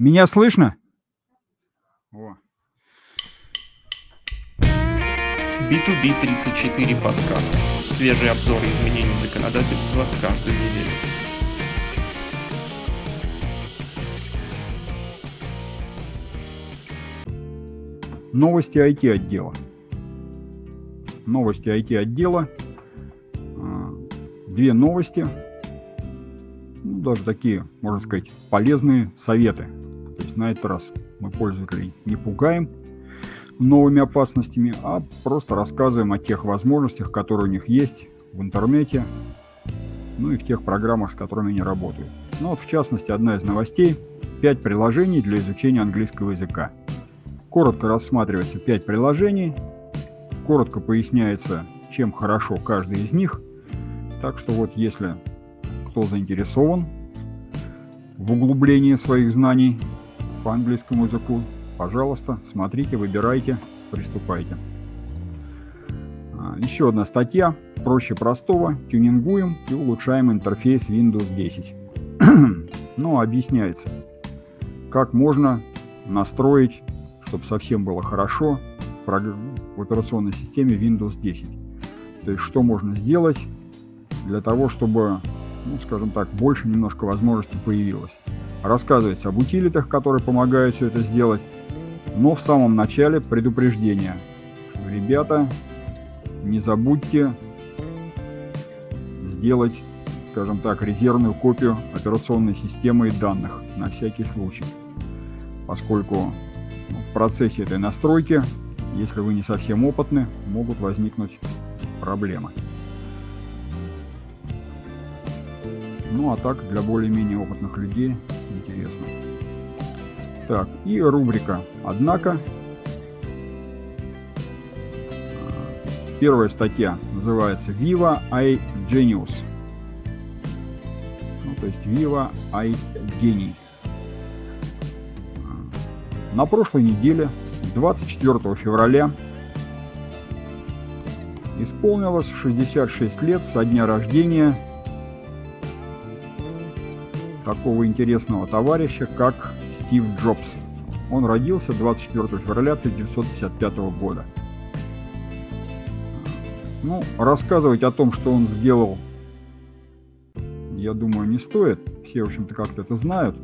Меня слышно? О. B2B 34 подкаст. Свежие обзоры изменений законодательства каждую неделю. Новости IT-отдела. Новости IT-отдела. А, Две новости. Ну, даже такие, можно сказать, полезные советы. На этот раз мы пользователей не пугаем новыми опасностями, а просто рассказываем о тех возможностях, которые у них есть в интернете, ну и в тех программах, с которыми они работают. Ну вот в частности одна из новостей – 5 приложений для изучения английского языка. Коротко рассматривается 5 приложений, коротко поясняется, чем хорошо каждый из них. Так что вот если кто заинтересован в углублении своих знаний по английскому языку, пожалуйста, смотрите, выбирайте, приступайте. А, Еще одна статья. Проще простого. Тюнингуем и улучшаем интерфейс Windows 10. ну, объясняется, как можно настроить, чтобы совсем было хорошо в операционной системе Windows 10. То есть, что можно сделать для того, чтобы, ну, скажем так, больше немножко возможностей появилось. Рассказывается об утилитах, которые помогают все это сделать. Но в самом начале предупреждение, что, ребята, не забудьте сделать, скажем так, резервную копию операционной системы и данных на всякий случай. Поскольку ну, в процессе этой настройки, если вы не совсем опытны, могут возникнуть проблемы. Ну а так, для более-менее опытных людей интересно. Так, и рубрика «Однако». Первая статья называется «Viva I Genius». Ну, то есть «Viva I Гений». А, На прошлой неделе, 24 февраля, исполнилось 66 лет со дня рождения такого интересного товарища, как Стив Джобс. Он родился 24 февраля 1955 года. Ну, рассказывать о том, что он сделал, я думаю, не стоит. Все, в общем-то, как-то это знают.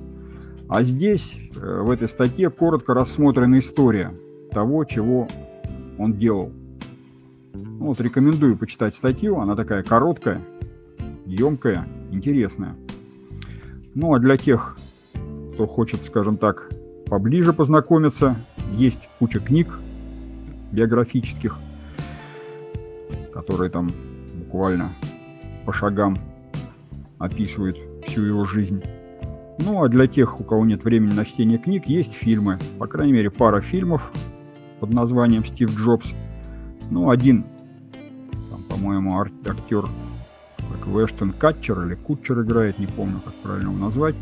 А здесь, э, в этой статье, коротко рассмотрена история того, чего он делал. Ну, вот рекомендую почитать статью. Она такая короткая, емкая, интересная. Ну, а для тех, кто хочет, скажем так, поближе познакомиться, есть куча книг биографических, которые там буквально по шагам описывают всю его жизнь. Ну, а для тех, у кого нет времени на чтение книг, есть фильмы. По крайней мере, пара фильмов под названием «Стив Джобс». Ну, один, там, по-моему, ар- Вештон Катчер или Кутчер играет, не помню, как правильно его назвать.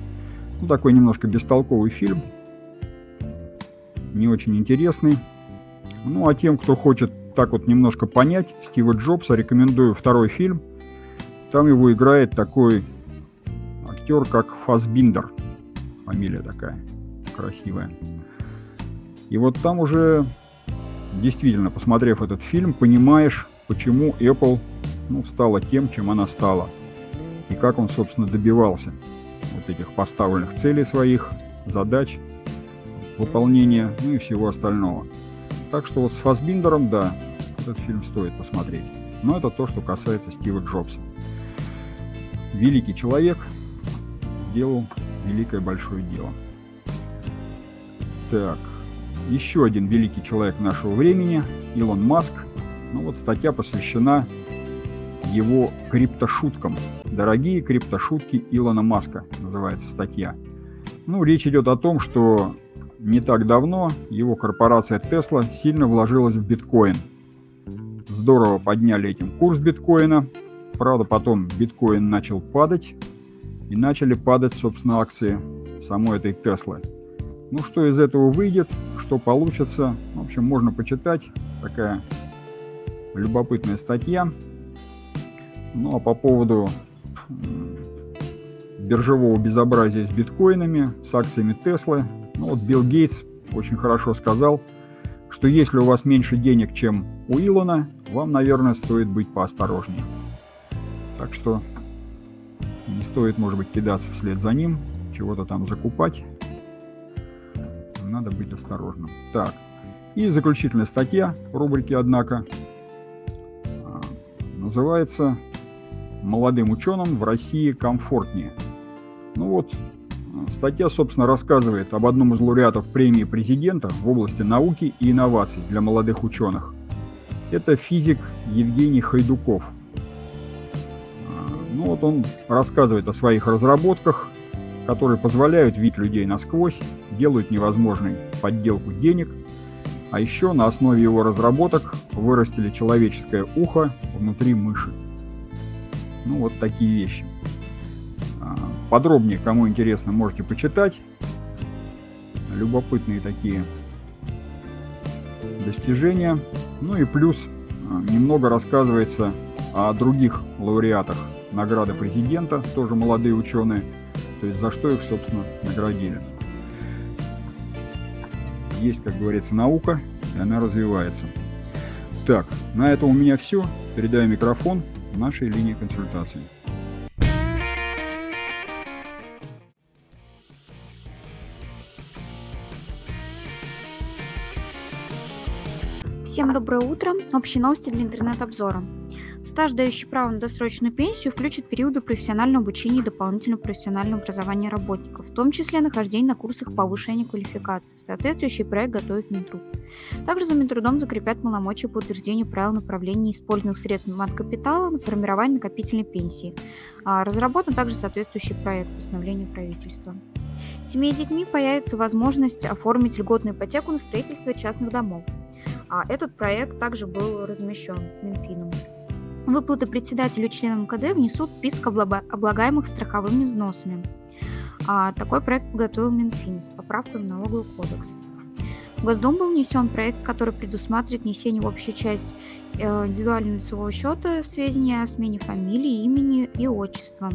Ну, такой немножко бестолковый фильм. Не очень интересный. Ну, а тем, кто хочет так вот немножко понять Стива Джобса, рекомендую второй фильм. Там его играет такой актер, как Фасбиндер. Фамилия такая красивая. И вот там уже действительно, посмотрев этот фильм, понимаешь, почему Apple ну, стала тем, чем она стала. И как он, собственно, добивался вот этих поставленных целей своих, задач, выполнения, ну и всего остального. Так что вот с Фасбиндером, да, этот фильм стоит посмотреть. Но это то, что касается Стива Джобса. Великий человек сделал великое большое дело. Так, еще один великий человек нашего времени, Илон Маск. Ну вот статья посвящена его криптошуткам. Дорогие криптошутки Илона Маска называется статья. Ну, речь идет о том, что не так давно его корпорация Tesla сильно вложилась в биткоин. Здорово подняли этим курс биткоина. Правда, потом биткоин начал падать. И начали падать, собственно, акции самой этой Теслы. Ну, что из этого выйдет, что получится, в общем, можно почитать. Такая любопытная статья. Ну, а по поводу биржевого безобразия с биткоинами, с акциями Теслы, Ну вот Билл Гейтс очень хорошо сказал, что если у вас меньше денег, чем у Илона, вам, наверное, стоит быть поосторожнее. Так что не стоит, может быть, кидаться вслед за ним, чего-то там закупать. Надо быть осторожным. Так, и заключительная статья рубрики «Однако» а, называется «Молодым ученым в России комфортнее». Ну вот, статья, собственно, рассказывает об одном из лауреатов премии президента в области науки и инноваций для молодых ученых. Это физик Евгений Хайдуков. Ну вот он рассказывает о своих разработках, которые позволяют видеть людей насквозь, делают невозможной подделку денег – а еще на основе его разработок вырастили человеческое ухо внутри мыши. Ну вот такие вещи. А, подробнее, кому интересно, можете почитать. Любопытные такие достижения. Ну и плюс а, немного рассказывается о других лауреатах награды президента, тоже молодые ученые, то есть за что их, собственно, наградили есть, как говорится, наука, и она развивается. Так, на этом у меня все. Передаю микрофон нашей линии консультации. Всем доброе утро. Общие новости для интернет-обзора. Стаж, дающий право на досрочную пенсию, включит периоды профессионального обучения и дополнительного профессионального образования работников, в том числе нахождение на курсах повышения квалификации. Соответствующий проект готовит Минтруд. Также за Минтрудом закрепят полномочия по утверждению правил направления использованных средств мат-капитала на формирование накопительной пенсии. А разработан также соответствующий проект постановления правительства. Семье с детьми появится возможность оформить льготную ипотеку на строительство частных домов. А этот проект также был размещен Минфином. Выплаты председателю членам МКД внесут в список облагаемых страховыми взносами. А такой проект подготовил Минфин с поправкой в налоговый кодекс. В Госдум был внесен проект, который предусматривает внесение в общую часть э, индивидуального лицевого счета сведения о смене фамилии, имени и отчества,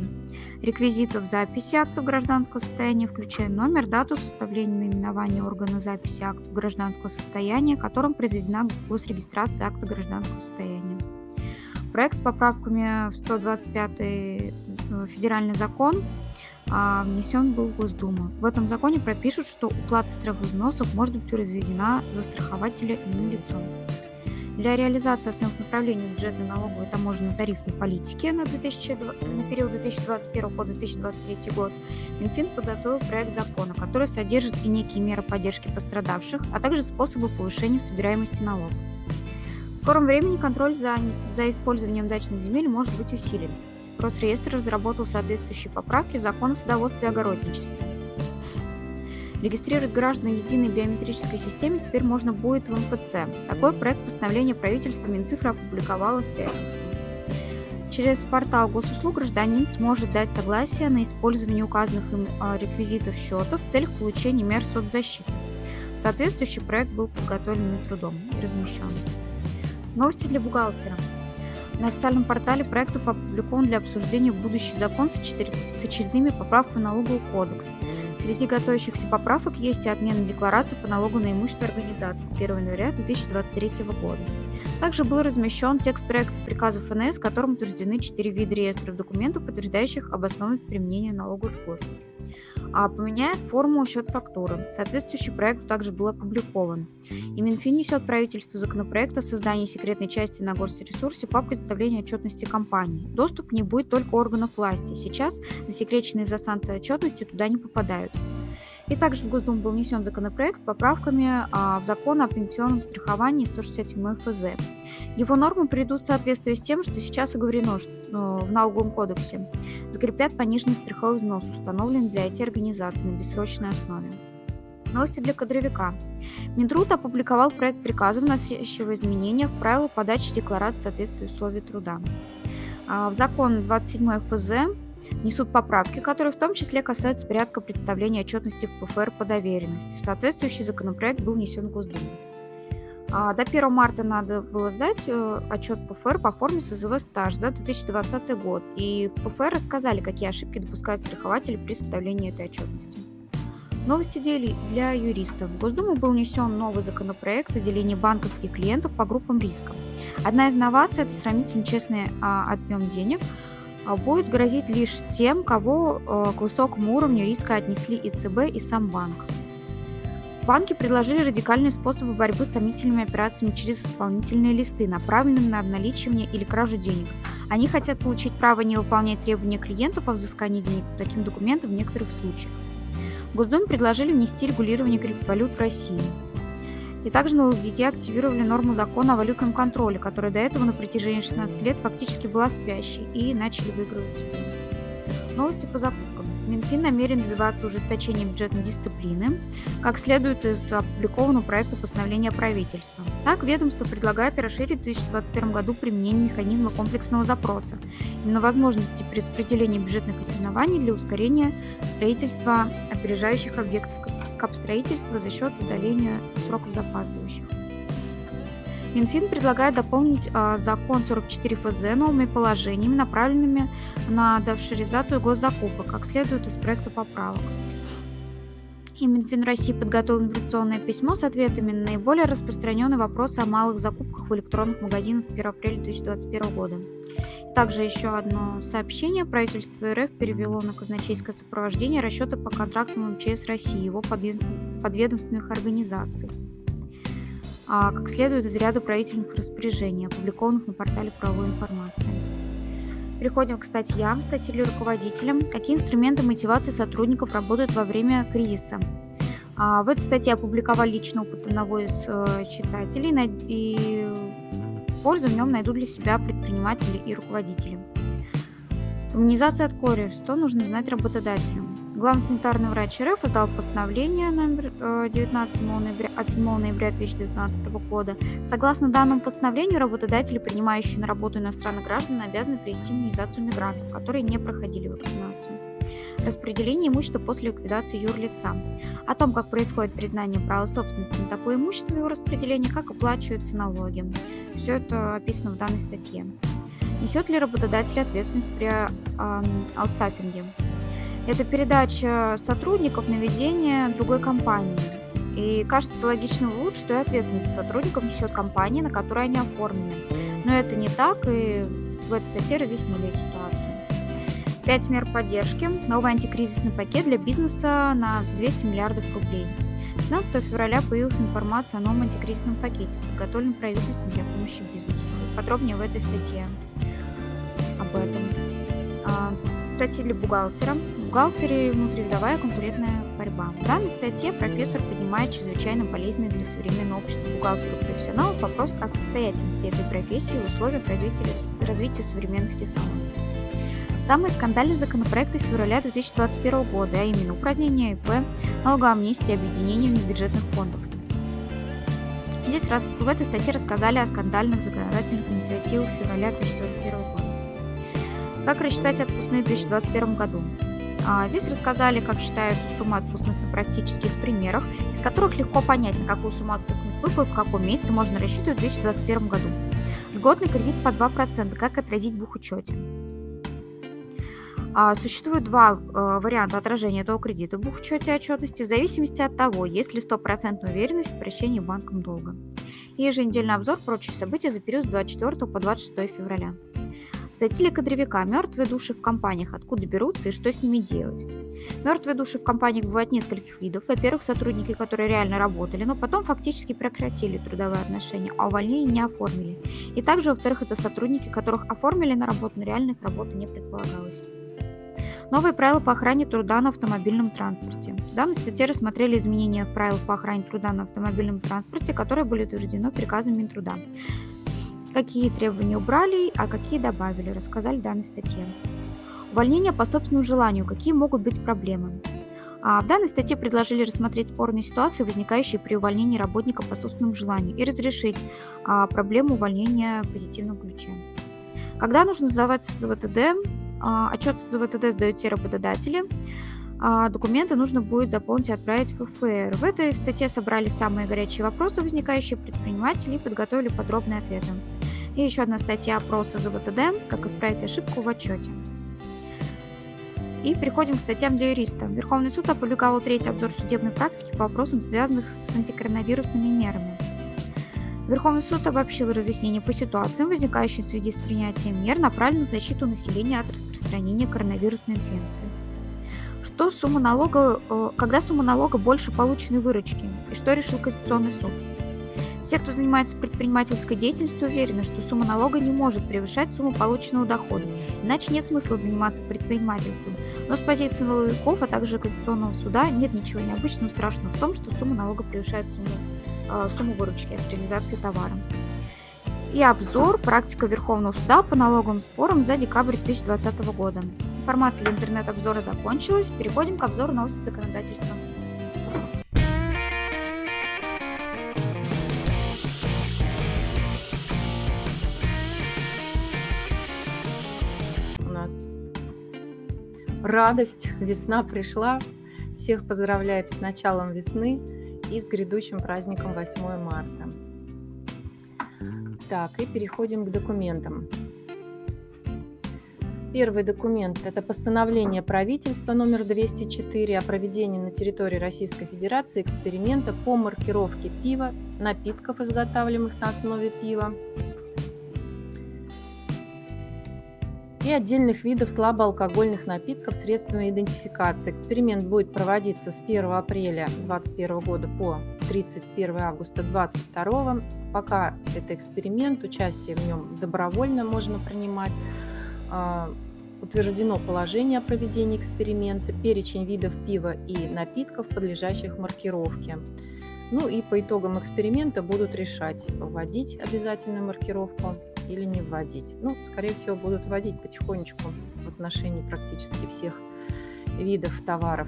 реквизитов записи актов гражданского состояния, включая номер, дату составления наименования органа записи актов гражданского состояния, которым произведена госрегистрация акта гражданского состояния. Проект с поправками в 125 э, федеральный закон а, внесен был в Госдуму. В этом законе пропишут, что уплата страховых взносов может быть произведена застрахователя иным лицом. Для реализации основных направлений бюджетной налоговой и таможенной тарифной политики на, 2000, на период 2021 по 2023 год Минфин подготовил проект закона, который содержит и некие меры поддержки пострадавших, а также способы повышения собираемости налогов. Скором времени контроль за, за использованием дачных земель может быть усилен. Росреестр разработал соответствующие поправки в закон о садоводстве и огородничестве. Регистрировать граждан в единой биометрической системе теперь можно будет в МФЦ. Такой проект постановления правительства Минцифра опубликовало в пятницу. Через портал госуслуг гражданин сможет дать согласие на использование указанных им а, реквизитов счета в целях получения мер соцзащиты. Соответствующий проект был подготовлен трудом и размещен. Новости для бухгалтера. На официальном портале проектов опубликован для обсуждения будущий закон с, очередными поправками в налоговый кодекс. Среди готовящихся поправок есть и отмена декларации по налогу на имущество организации с 1 января 2023 года. Также был размещен текст проекта приказа ФНС, которым утверждены четыре вида реестров документов, подтверждающих обоснованность применения налоговых а поменяет форму счет фактуры. Соответствующий проект также был опубликован. И Минфин несет правительству законопроект о создании секретной части на госресурсе по представлению отчетности компании. Доступ не будет только органов власти. Сейчас засекреченные за санкции отчетности туда не попадают. И также в Госдуму был внесен законопроект с поправками а, в закон о пенсионном страховании 167 ФЗ. Его нормы придут в соответствие с тем, что сейчас оговорено ну, в налоговом кодексе. Закрепят пониженный страховой взнос, установленный для IT-организаций на бессрочной основе. Новости для кадровика. Минтруд опубликовал проект приказа, вносящего изменения в правила подачи декларации соответствия условий труда. А, в закон 27 ФЗ несут поправки, которые в том числе касаются порядка представления отчетности ПФР по доверенности. Соответствующий законопроект был внесен в Госдуму. А до 1 марта надо было сдать э, отчет ПФР по форме СЗВ «Стаж» за 2020 год. И в ПФР рассказали, какие ошибки допускают страхователи при составлении этой отчетности. Новости для юристов. В Госдуму был внесен новый законопроект о делении банковских клиентов по группам риска. Одна из новаций – это сравнительно честный а, объем денег – будет грозить лишь тем, кого а, к высокому уровню риска отнесли и и сам банк. Банки предложили радикальные способы борьбы с сомнительными операциями через исполнительные листы, направленные на обналичивание или кражу денег. Они хотят получить право не выполнять требования клиентов о взыскании денег по таким документам в некоторых случаях. Госдуме предложили внести регулирование криптовалют в России. И также налоговики активировали норму закона о валютном контроле, которая до этого на протяжении 16 лет фактически была спящей, и начали выигрывать Новости по закупкам. Минфин намерен добиваться ужесточения бюджетной дисциплины, как следует из опубликованного проекта постановления правительства. Так, ведомство предлагает расширить в 2021 году применение механизма комплексного запроса и на возможности при распределении бюджетных ассигнований для ускорения строительства опережающих объектов капстроительства за счет удаления сроков запаздывающих. Минфин предлагает дополнить а, закон 44 ФЗ новыми положениями, направленными на довшеризацию госзакупок, как следует из проекта поправок. И Минфин России подготовил информационное письмо с ответами на наиболее распространенные вопросы о малых закупках в электронных магазинах с 1 апреля 2021 года. Также еще одно сообщение. Правительство РФ перевело на казначейское сопровождение расчеты по контрактам МЧС России, его подведомственных организаций. А, как следует из ряда правительных распоряжений, опубликованных на портале правовой информации. Переходим к статьям, статьи для руководителя. Какие инструменты мотивации сотрудников работают во время кризиса? А, в этой статье опубликовали личный опыт одного из э, читателей, и Пользу в нем найдут для себя предприниматели и руководители. Иммунизация от кори. Что нужно знать работодателю? Главный врач РФ издал постановление номер 19 э, ноября, от 7 ноября 2019 года. Согласно данному постановлению, работодатели, принимающие на работу иностранных граждан, обязаны провести иммунизацию мигрантов, которые не проходили вакцинацию распределение имущества после ликвидации юрлица, о том, как происходит признание права собственности на такое имущество и его распределение, как оплачиваются налоги. Все это описано в данной статье. Несет ли работодатель ответственность при э, аутстаффинге? Это передача сотрудников на ведение другой компании. И кажется логичным вывод, что и ответственность сотрудников несет компания, на которой они оформлены. Но это не так, и в этой статье разъяснили ситуацию. 5 мер поддержки. Новый антикризисный пакет для бизнеса на 200 миллиардов рублей. 15 февраля появилась информация о новом антикризисном пакете, подготовленном правительством для помощи бизнесу. Подробнее в этой статье об этом. Статьи для бухгалтера. В бухгалтерии внутривидовая конкурентная борьба. В данной статье профессор поднимает чрезвычайно болезненный для современного общества бухгалтеров профессионалов вопрос о состоятельности этой профессии в условиях развития, развития современных технологий. Самые скандальные законопроекты февраля 2021 года, а именно упразднение ИП, налогоамнистия, объединение внебюджетных фондов. Здесь раз, в этой статье рассказали о скандальных законодательных инициативах февраля 2021 года. Как рассчитать отпускные в 2021 году? А, здесь рассказали, как считаются суммы отпускных на практических примерах, из которых легко понять, на какую сумму отпускных выплат в каком месяце можно рассчитывать в 2021 году. Льготный кредит по 2%, как отразить в бухучете. А, существует два э, варианта отражения этого кредита в бухучете отчетности в зависимости от того, есть ли стопроцентная уверенность в прощении банком долга. И еженедельный обзор прочие события за период с 24 по 26 февраля. Статьи кадровика «Мертвые души в компаниях. Откуда берутся и что с ними делать?» Мертвые души в компаниях бывают нескольких видов. Во-первых, сотрудники, которые реально работали, но потом фактически прекратили трудовые отношения, а увольнение не оформили. И также, во-вторых, это сотрудники, которых оформили на работу, но реально их работа не предполагалась. Новые правила по охране труда на автомобильном транспорте. В данной статье рассмотрели изменения в правилах по охране труда на автомобильном транспорте, которые были утверждены приказом Минтруда. Какие требования убрали, а какие добавили, рассказали в данной статье. Увольнение по собственному желанию. Какие могут быть проблемы? А в данной статье предложили рассмотреть спорные ситуации, возникающие при увольнении работника по собственному желанию, и разрешить а, проблему увольнения в позитивном ключе. Когда нужно сдавать ВТД, а, отчет с ЗВТД сдают все работодатели. А, документы нужно будет заполнить и отправить в ФФР. В этой статье собрали самые горячие вопросы, возникающие предприниматели, и подготовили подробные ответы. И еще одна статья опроса ЗВТД «Как исправить ошибку в отчете». И переходим к статьям для юриста. Верховный суд опубликовал третий обзор судебной практики по вопросам, связанных с антикоронавирусными мерами. Верховный суд обобщил разъяснения по ситуациям, возникающим в связи с принятием мер, направленных на защиту населения от распространения коронавирусной инфекции. Что сумма налога, э, когда сумма налога больше полученной выручки? И что решил Конституционный суд? Все, кто занимается предпринимательской деятельностью, уверены, что сумма налога не может превышать сумму полученного дохода, иначе нет смысла заниматься предпринимательством. Но с позиции налоговиков, а также Конституционного суда нет ничего необычного страшного в том, что сумма налога превышает сумму, э, сумму выручки от реализации товара. И обзор практика Верховного суда по налоговым спорам за декабрь 2020 года. Информация для интернет-обзора закончилась. Переходим к обзору новости законодательства. Радость, весна пришла. Всех поздравляем с началом весны и с грядущим праздником 8 марта. Так, и переходим к документам. Первый документ – это постановление правительства номер 204 о проведении на территории Российской Федерации эксперимента по маркировке пива, напитков, изготавливаемых на основе пива, и отдельных видов слабоалкогольных напитков средствами идентификации. Эксперимент будет проводиться с 1 апреля 2021 года по 31 августа 2022. Пока это эксперимент, участие в нем добровольно можно принимать. А, утверждено положение о проведении эксперимента, перечень видов пива и напитков, подлежащих маркировке. Ну и по итогам эксперимента будут решать, вводить обязательную маркировку или не вводить. Ну, скорее всего, будут вводить потихонечку в отношении практически всех видов товаров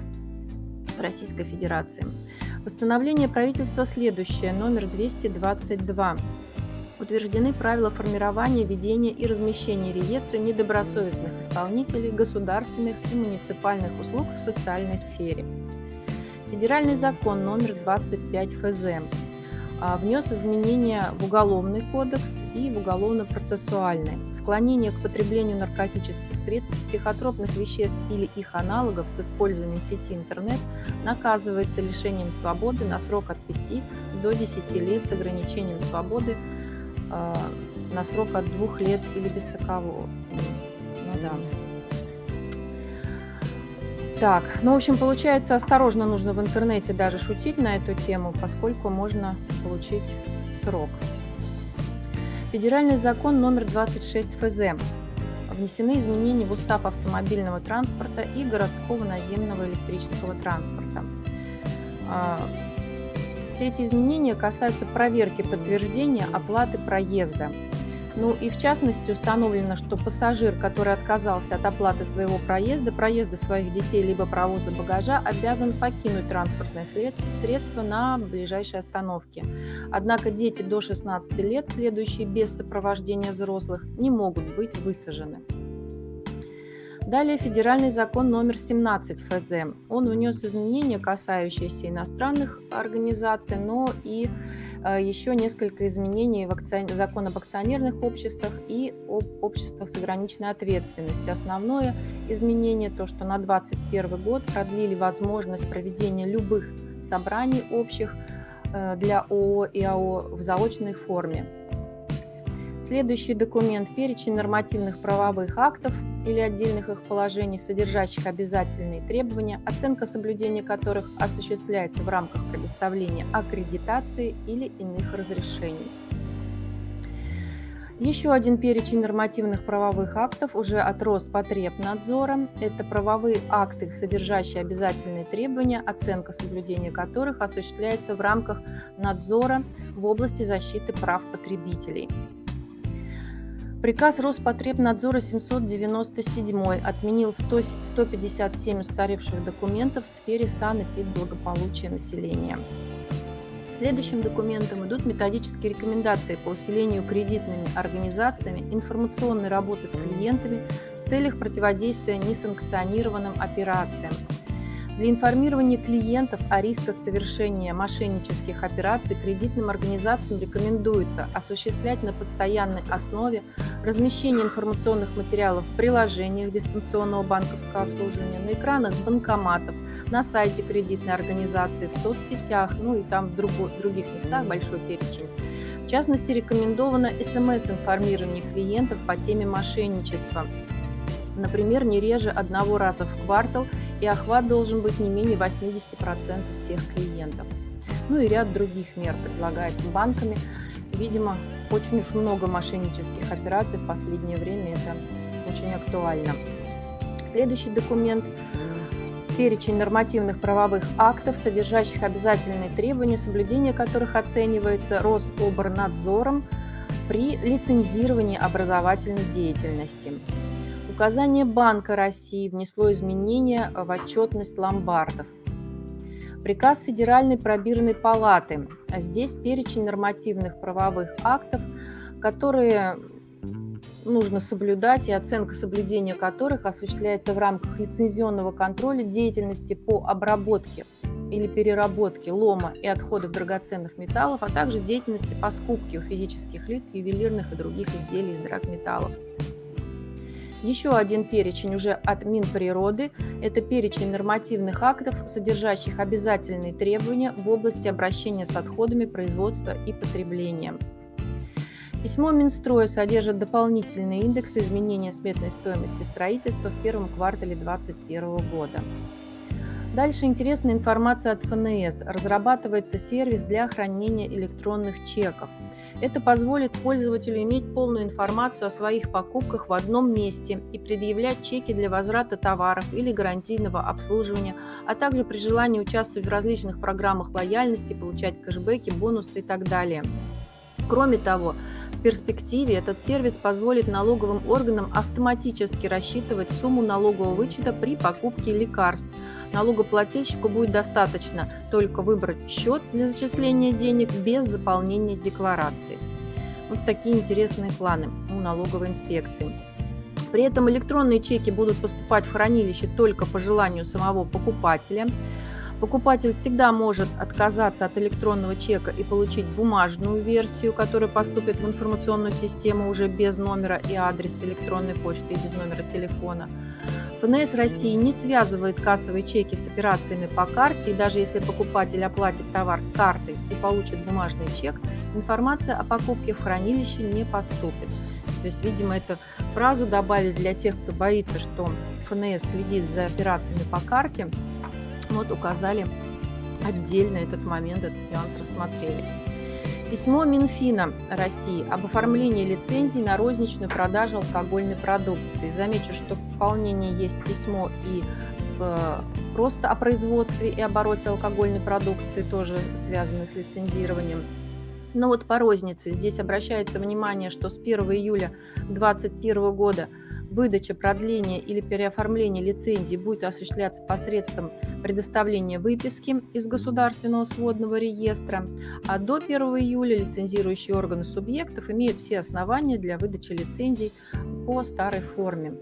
Российской Федерации. Постановление правительства следующее, номер 222. Утверждены правила формирования, ведения и размещения реестра недобросовестных исполнителей государственных и муниципальных услуг в социальной сфере. Федеральный закон номер 25 ФЗ а, внес изменения в Уголовный кодекс и в Уголовно-процессуальный. Склонение к потреблению наркотических средств, психотропных веществ или их аналогов с использованием сети интернет наказывается лишением свободы на срок от 5 до 10 лет с ограничением свободы э, на срок от 2 лет или без такового. Ну да. Так, ну, в общем, получается, осторожно нужно в интернете даже шутить на эту тему, поскольку можно получить срок. Федеральный закон номер 26 ФЗ. Внесены изменения в устав автомобильного транспорта и городского наземного электрического транспорта. А, все эти изменения касаются проверки подтверждения оплаты проезда ну и в частности установлено, что пассажир, который отказался от оплаты своего проезда, проезда своих детей либо провоза багажа, обязан покинуть транспортное средство на ближайшей остановке. Однако дети до 16 лет, следующие без сопровождения взрослых, не могут быть высажены. Далее федеральный закон номер 17 ФЗ. Он внес изменения, касающиеся иностранных организаций, но и э, еще несколько изменений в акцион... закон об акционерных обществах и об обществах с ограниченной ответственностью. Основное изменение то, что на 2021 год продлили возможность проведения любых собраний общих э, для ООО и АО в заочной форме. Следующий документ – перечень нормативных правовых актов или отдельных их положений, содержащих обязательные требования, оценка соблюдения которых осуществляется в рамках предоставления аккредитации или иных разрешений. Еще один перечень нормативных правовых актов уже от Роспотребнадзора. Это правовые акты, содержащие обязательные требования, оценка соблюдения которых осуществляется в рамках надзора в области защиты прав потребителей. Приказ Роспотребнадзора 797 отменил 100, 157 устаревших документов в сфере санэпидблагополучия населения. Следующим документом идут методические рекомендации по усилению кредитными организациями информационной работы с клиентами в целях противодействия несанкционированным операциям. Для информирования клиентов о рисках совершения мошеннических операций кредитным организациям рекомендуется осуществлять на постоянной основе размещение информационных материалов в приложениях дистанционного банковского обслуживания, на экранах банкоматов, на сайте кредитной организации, в соцсетях, ну и там в других местах большой перечень. В частности, рекомендовано СМС-информирование клиентов по теме мошенничества. Например, не реже одного раза в квартал – и охват должен быть не менее 80% всех клиентов. Ну и ряд других мер предлагается банками. Видимо, очень уж много мошеннических операций в последнее время, это очень актуально. Следующий документ перечень нормативных правовых актов, содержащих обязательные требования, соблюдение которых оценивается Рособорнадзором при лицензировании образовательной деятельности. Указание Банка России внесло изменения в отчетность ломбардов. Приказ Федеральной пробирной палаты. А здесь перечень нормативных правовых актов, которые нужно соблюдать и оценка соблюдения которых осуществляется в рамках лицензионного контроля деятельности по обработке или переработке лома и отходов драгоценных металлов, а также деятельности по скупке у физических лиц ювелирных и других изделий из драгметаллов. Еще один перечень уже от Минприроды – это перечень нормативных актов, содержащих обязательные требования в области обращения с отходами производства и потребления. Письмо Минстроя содержит дополнительные индексы изменения сметной стоимости строительства в первом квартале 2021 года. Дальше интересная информация от ФНС. Разрабатывается сервис для хранения электронных чеков. Это позволит пользователю иметь полную информацию о своих покупках в одном месте и предъявлять чеки для возврата товаров или гарантийного обслуживания, а также при желании участвовать в различных программах лояльности, получать кэшбэки, бонусы и так далее. Кроме того, в перспективе этот сервис позволит налоговым органам автоматически рассчитывать сумму налогового вычета при покупке лекарств. Налогоплательщику будет достаточно только выбрать счет для зачисления денег без заполнения декларации. Вот такие интересные планы у налоговой инспекции. При этом электронные чеки будут поступать в хранилище только по желанию самого покупателя. Покупатель всегда может отказаться от электронного чека и получить бумажную версию, которая поступит в информационную систему уже без номера и адреса электронной почты и без номера телефона. ФНС России не связывает кассовые чеки с операциями по карте, и даже если покупатель оплатит товар картой и получит бумажный чек, информация о покупке в хранилище не поступит. То есть, видимо, эту фразу добавили для тех, кто боится, что ФНС следит за операциями по карте, вот указали отдельно этот момент, этот нюанс рассмотрели. Письмо Минфина России об оформлении лицензии на розничную продажу алкогольной продукции. Замечу, что в дополнение есть письмо и э, просто о производстве и обороте алкогольной продукции, тоже связанной с лицензированием. Но вот по рознице здесь обращается внимание, что с 1 июля 2021 года – Выдача, продление или переоформление лицензии будет осуществляться посредством предоставления выписки из Государственного сводного реестра, а до 1 июля лицензирующие органы субъектов имеют все основания для выдачи лицензий по старой форме.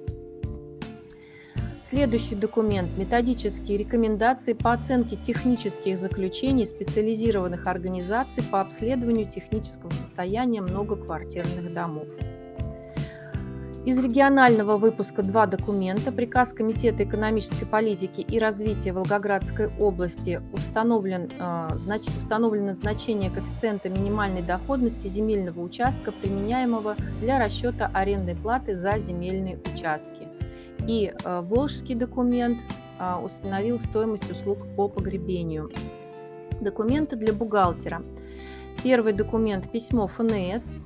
Следующий документ – методические рекомендации по оценке технических заключений специализированных организаций по обследованию технического состояния многоквартирных домов. Из регионального выпуска два документа. Приказ Комитета экономической политики и развития Волгоградской области установлен, э, знач, установлено значение коэффициента минимальной доходности земельного участка, применяемого для расчета арендной платы за земельные участки. И э, Волжский документ э, установил стоимость услуг по погребению. Документы для бухгалтера. Первый документ – письмо ФНС –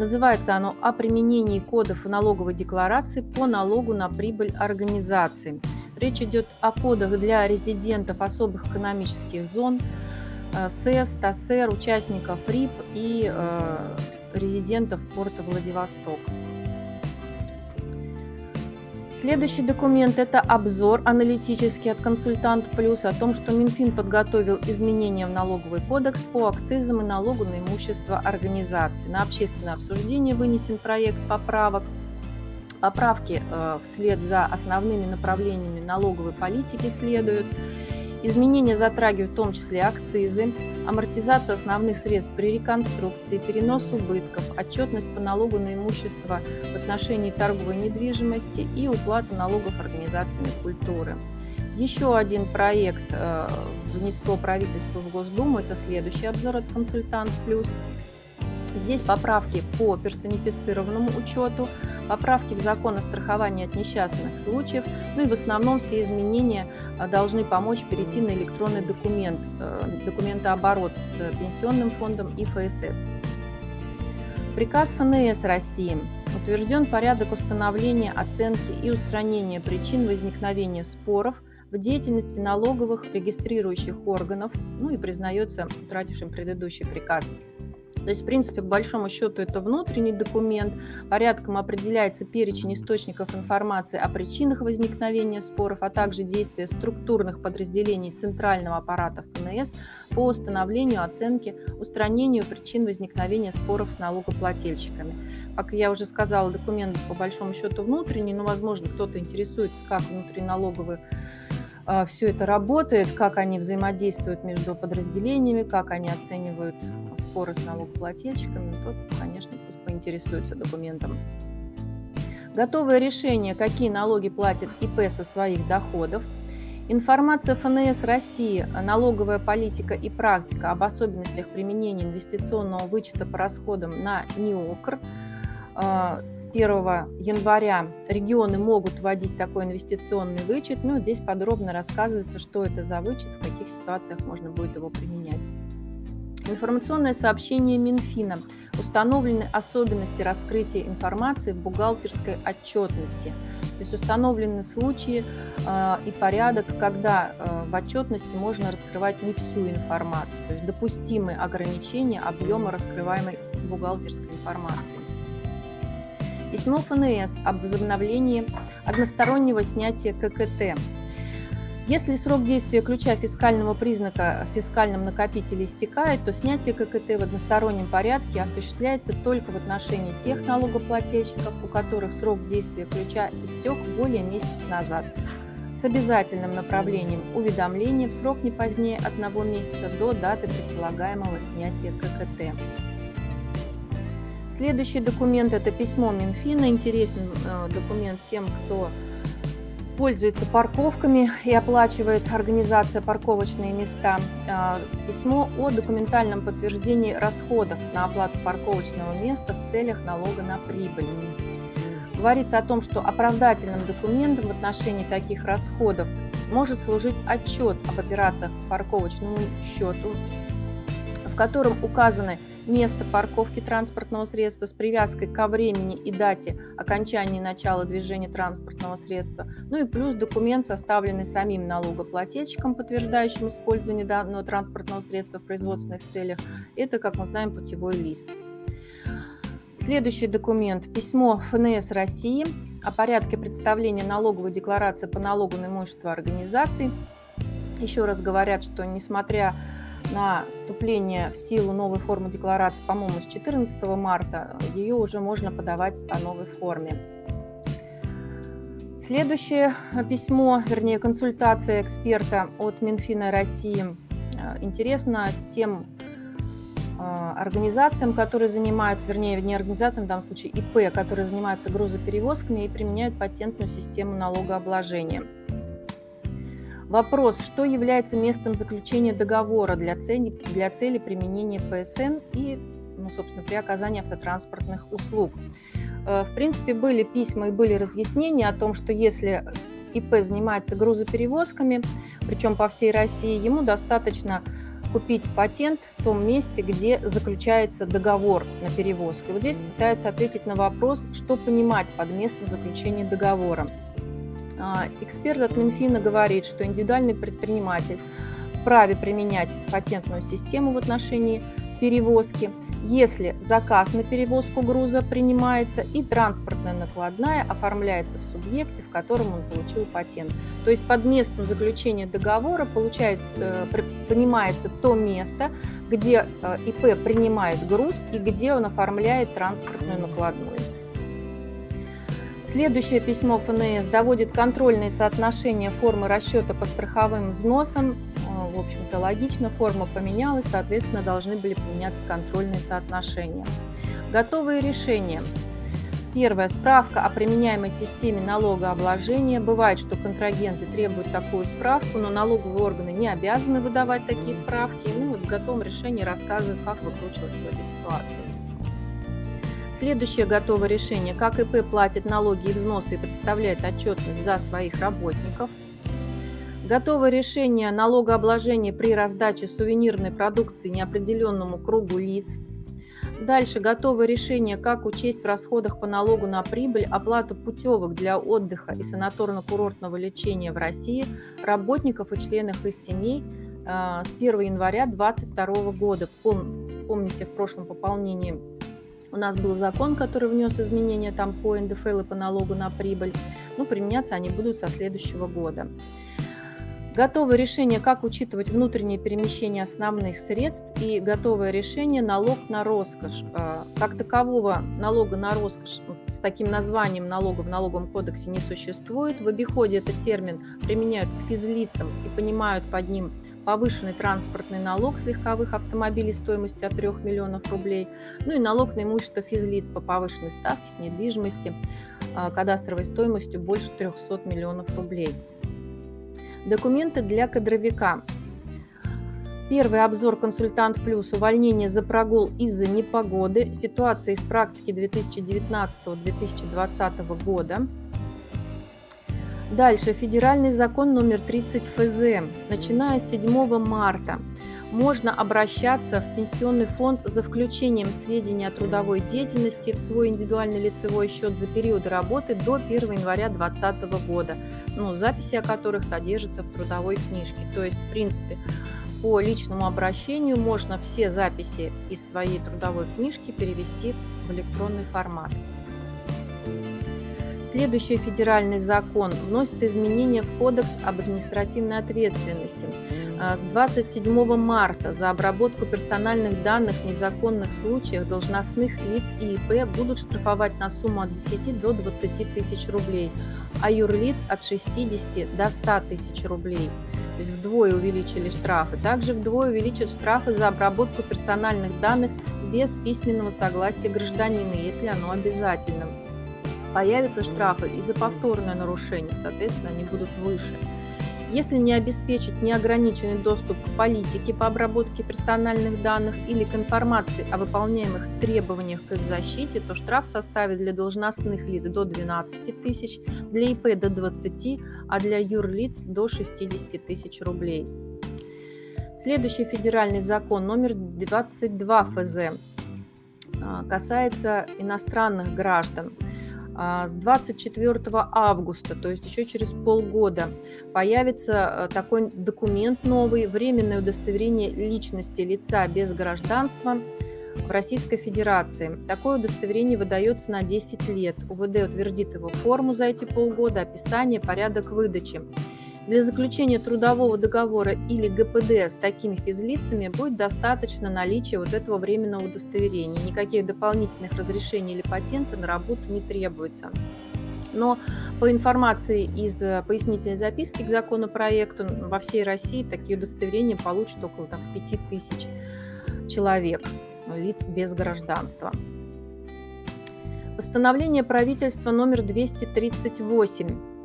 Называется оно «О применении кодов налоговой декларации по налогу на прибыль организации». Речь идет о кодах для резидентов особых экономических зон, э, СЭС, ТАСЭР, участников РИП и э, резидентов порта Владивосток. Следующий документ – это обзор аналитический от «Консультант Плюс» о том, что Минфин подготовил изменения в налоговый кодекс по акцизам и налогу на имущество организации. На общественное обсуждение вынесен проект поправок. Поправки э, вслед за основными направлениями налоговой политики следуют. Изменения затрагивают в том числе акцизы, амортизацию основных средств при реконструкции, перенос убытков, отчетность по налогу на имущество в отношении торговой недвижимости и уплату налогов организациями культуры. Еще один проект э, внесло правительство в Госдуму, это следующий обзор от «Консультант Плюс». Здесь поправки по персонифицированному учету, поправки в закон о страховании от несчастных случаев, ну и в основном все изменения а, должны помочь перейти на электронный документ, э, документооборот с Пенсионным фондом и ФСС. Приказ ФНС России утвержден порядок установления, оценки и устранения причин возникновения споров в деятельности налоговых регистрирующих органов, ну и признается утратившим предыдущий приказ то есть, в принципе, по большому счету, это внутренний документ. Порядком определяется перечень источников информации о причинах возникновения споров, а также действия структурных подразделений центрального аппарата ФНС по установлению, оценке, устранению причин возникновения споров с налогоплательщиками. Как я уже сказала, документ по большому счету внутренний, но, возможно, кто-то интересуется, как внутриналоговые а, все это работает, как они взаимодействуют между подразделениями, как они оценивают споры с налогоплательщиками, тот, конечно, пусть поинтересуется документом. Готовое решение, какие налоги платит ИП со своих доходов. Информация ФНС России, налоговая политика и практика об особенностях применения инвестиционного вычета по расходам на НИОКР – а, с 1 января регионы могут вводить такой инвестиционный вычет. Ну, здесь подробно рассказывается, что это за вычет, в каких ситуациях можно будет его применять. Информационное сообщение Минфина. Установлены особенности раскрытия информации в бухгалтерской отчетности. То есть установлены случаи э, и порядок, когда э, в отчетности можно раскрывать не всю информацию. То есть допустимы ограничения объема раскрываемой бухгалтерской информации. Письмо ФНС об возобновлении одностороннего снятия ККТ. Если срок действия ключа фискального признака в фискальном накопителе истекает, то снятие ККТ в одностороннем порядке осуществляется только в отношении тех налогоплательщиков, у которых срок действия ключа истек более месяца назад, с обязательным направлением уведомления в срок не позднее одного месяца до даты предполагаемого снятия ККТ. Следующий документ – это письмо Минфина. Интересен э, документ тем, кто пользуется парковками и оплачивает организация парковочные места. Э, письмо о документальном подтверждении расходов на оплату парковочного места в целях налога на прибыль. Говорится о том, что оправдательным документом в отношении таких расходов может служить отчет об операциях по парковочному счету, в котором указаны место парковки транспортного средства с привязкой ко времени и дате окончания и начала движения транспортного средства, ну и плюс документ, составленный самим налогоплательщиком, подтверждающим использование данного транспортного средства в производственных целях. Это, как мы знаем, путевой лист. Следующий документ – письмо ФНС России о порядке представления налоговой декларации по налогу на имущество организаций. Еще раз говорят, что несмотря на вступление в силу новой формы декларации, по-моему, с 14 марта, ее уже можно подавать по новой форме. Следующее письмо, вернее, консультация эксперта от Минфина России э, интересно тем э, организациям, которые занимаются, вернее, не организациям, в данном случае ИП, которые занимаются грузоперевозками и применяют патентную систему налогообложения. Вопрос, что является местом заключения договора для цели, для цели применения ПСН и, ну, собственно, при оказании автотранспортных услуг. Э, в принципе, были письма и были разъяснения о том, что если ИП занимается грузоперевозками, причем по всей России, ему достаточно купить патент в том месте, где заключается договор на перевозку. И вот здесь пытаются ответить на вопрос, что понимать под местом заключения договора. А, эксперт от Минфина говорит, что индивидуальный предприниматель вправе применять патентную систему в отношении перевозки, если заказ на перевозку груза принимается и транспортная накладная оформляется в субъекте, в котором он получил патент. То есть под местом заключения договора получает, э, понимается то место, где э, ИП принимает груз и где он оформляет транспортную накладную. Следующее письмо ФНС доводит контрольные соотношения формы расчета по страховым взносам. Э, в общем-то, логично, форма поменялась, соответственно, должны были поменяться контрольные соотношения. Готовые решения. Первое. Справка о применяемой системе налогообложения. Бывает, что контрагенты требуют такую справку, но налоговые органы не обязаны выдавать такие справки. Ну вот в готовом решении рассказывают, как выкручиваться в этой ситуации. Следующее готовое решение. Как ИП платит налоги и взносы и представляет отчетность за своих работников. Готовое решение налогообложения при раздаче сувенирной продукции неопределенному кругу лиц – Дальше готовое решение, как учесть в расходах по налогу на прибыль оплату путевок для отдыха и санаторно-курортного лечения в России работников и членов их семей э, с 1 января 2022 года. Помните, в прошлом пополнении у нас был закон, который внес изменения там по НДФЛ и по налогу на прибыль. Ну, применяться они будут со следующего года. Готовое решение, как учитывать внутреннее перемещение основных средств и готовое решение налог на роскошь. А, как такового налога на роскошь с таким названием налога в налоговом кодексе не существует. В обиходе этот термин применяют к физлицам и понимают под ним повышенный транспортный налог с легковых автомобилей стоимостью от 3 миллионов рублей, ну и налог на имущество физлиц по повышенной ставке с недвижимости а, кадастровой стоимостью больше 300 миллионов рублей. Документы для кадровика. Первый обзор «Консультант Плюс. Увольнение за прогул из-за непогоды. Ситуация из практики 2019-2020 года». Дальше. Федеральный закон номер 30 ФЗ. Начиная с 7 марта можно обращаться в пенсионный фонд за включением сведений о трудовой деятельности в свой индивидуальный лицевой счет за период работы до 1 января 2020 года, ну, записи о которых содержатся в трудовой книжке. То есть, в принципе, по личному обращению можно все записи из своей трудовой книжки перевести в электронный формат. Следующий федеральный закон вносится изменения в Кодекс об административной ответственности. А, с 27 марта за обработку персональных данных в незаконных случаях должностных лиц и ИП будут штрафовать на сумму от 10 до 20 тысяч рублей, а юрлиц от 60 до 100 тысяч рублей. То есть вдвое увеличили штрафы. Также вдвое увеличат штрафы за обработку персональных данных без письменного согласия гражданина, если оно обязательно. Появятся штрафы и за повторное нарушение, соответственно, они будут выше. Если не обеспечить неограниченный доступ к политике по обработке персональных данных или к информации о выполняемых требованиях к их защите, то штраф составит для должностных лиц до 12 тысяч, для ИП до 20, а для юрлиц до 60 тысяч рублей. Следующий федеральный закон номер 22 ФЗ а, касается иностранных граждан – с 24 августа, то есть еще через полгода, появится э, такой документ новый, временное удостоверение личности лица без гражданства в Российской Федерации. Такое удостоверение выдается на 10 лет. УВД утвердит его форму за эти полгода, описание, порядок выдачи. Для заключения трудового договора или ГПД с такими физлицами будет достаточно наличия вот этого временного удостоверения. Никаких дополнительных разрешений или патента на работу не требуется. Но по информации из э, пояснительной записки к законопроекту во всей России такие удостоверения получат около там, 5000 человек, лиц без гражданства. Постановление правительства номер 238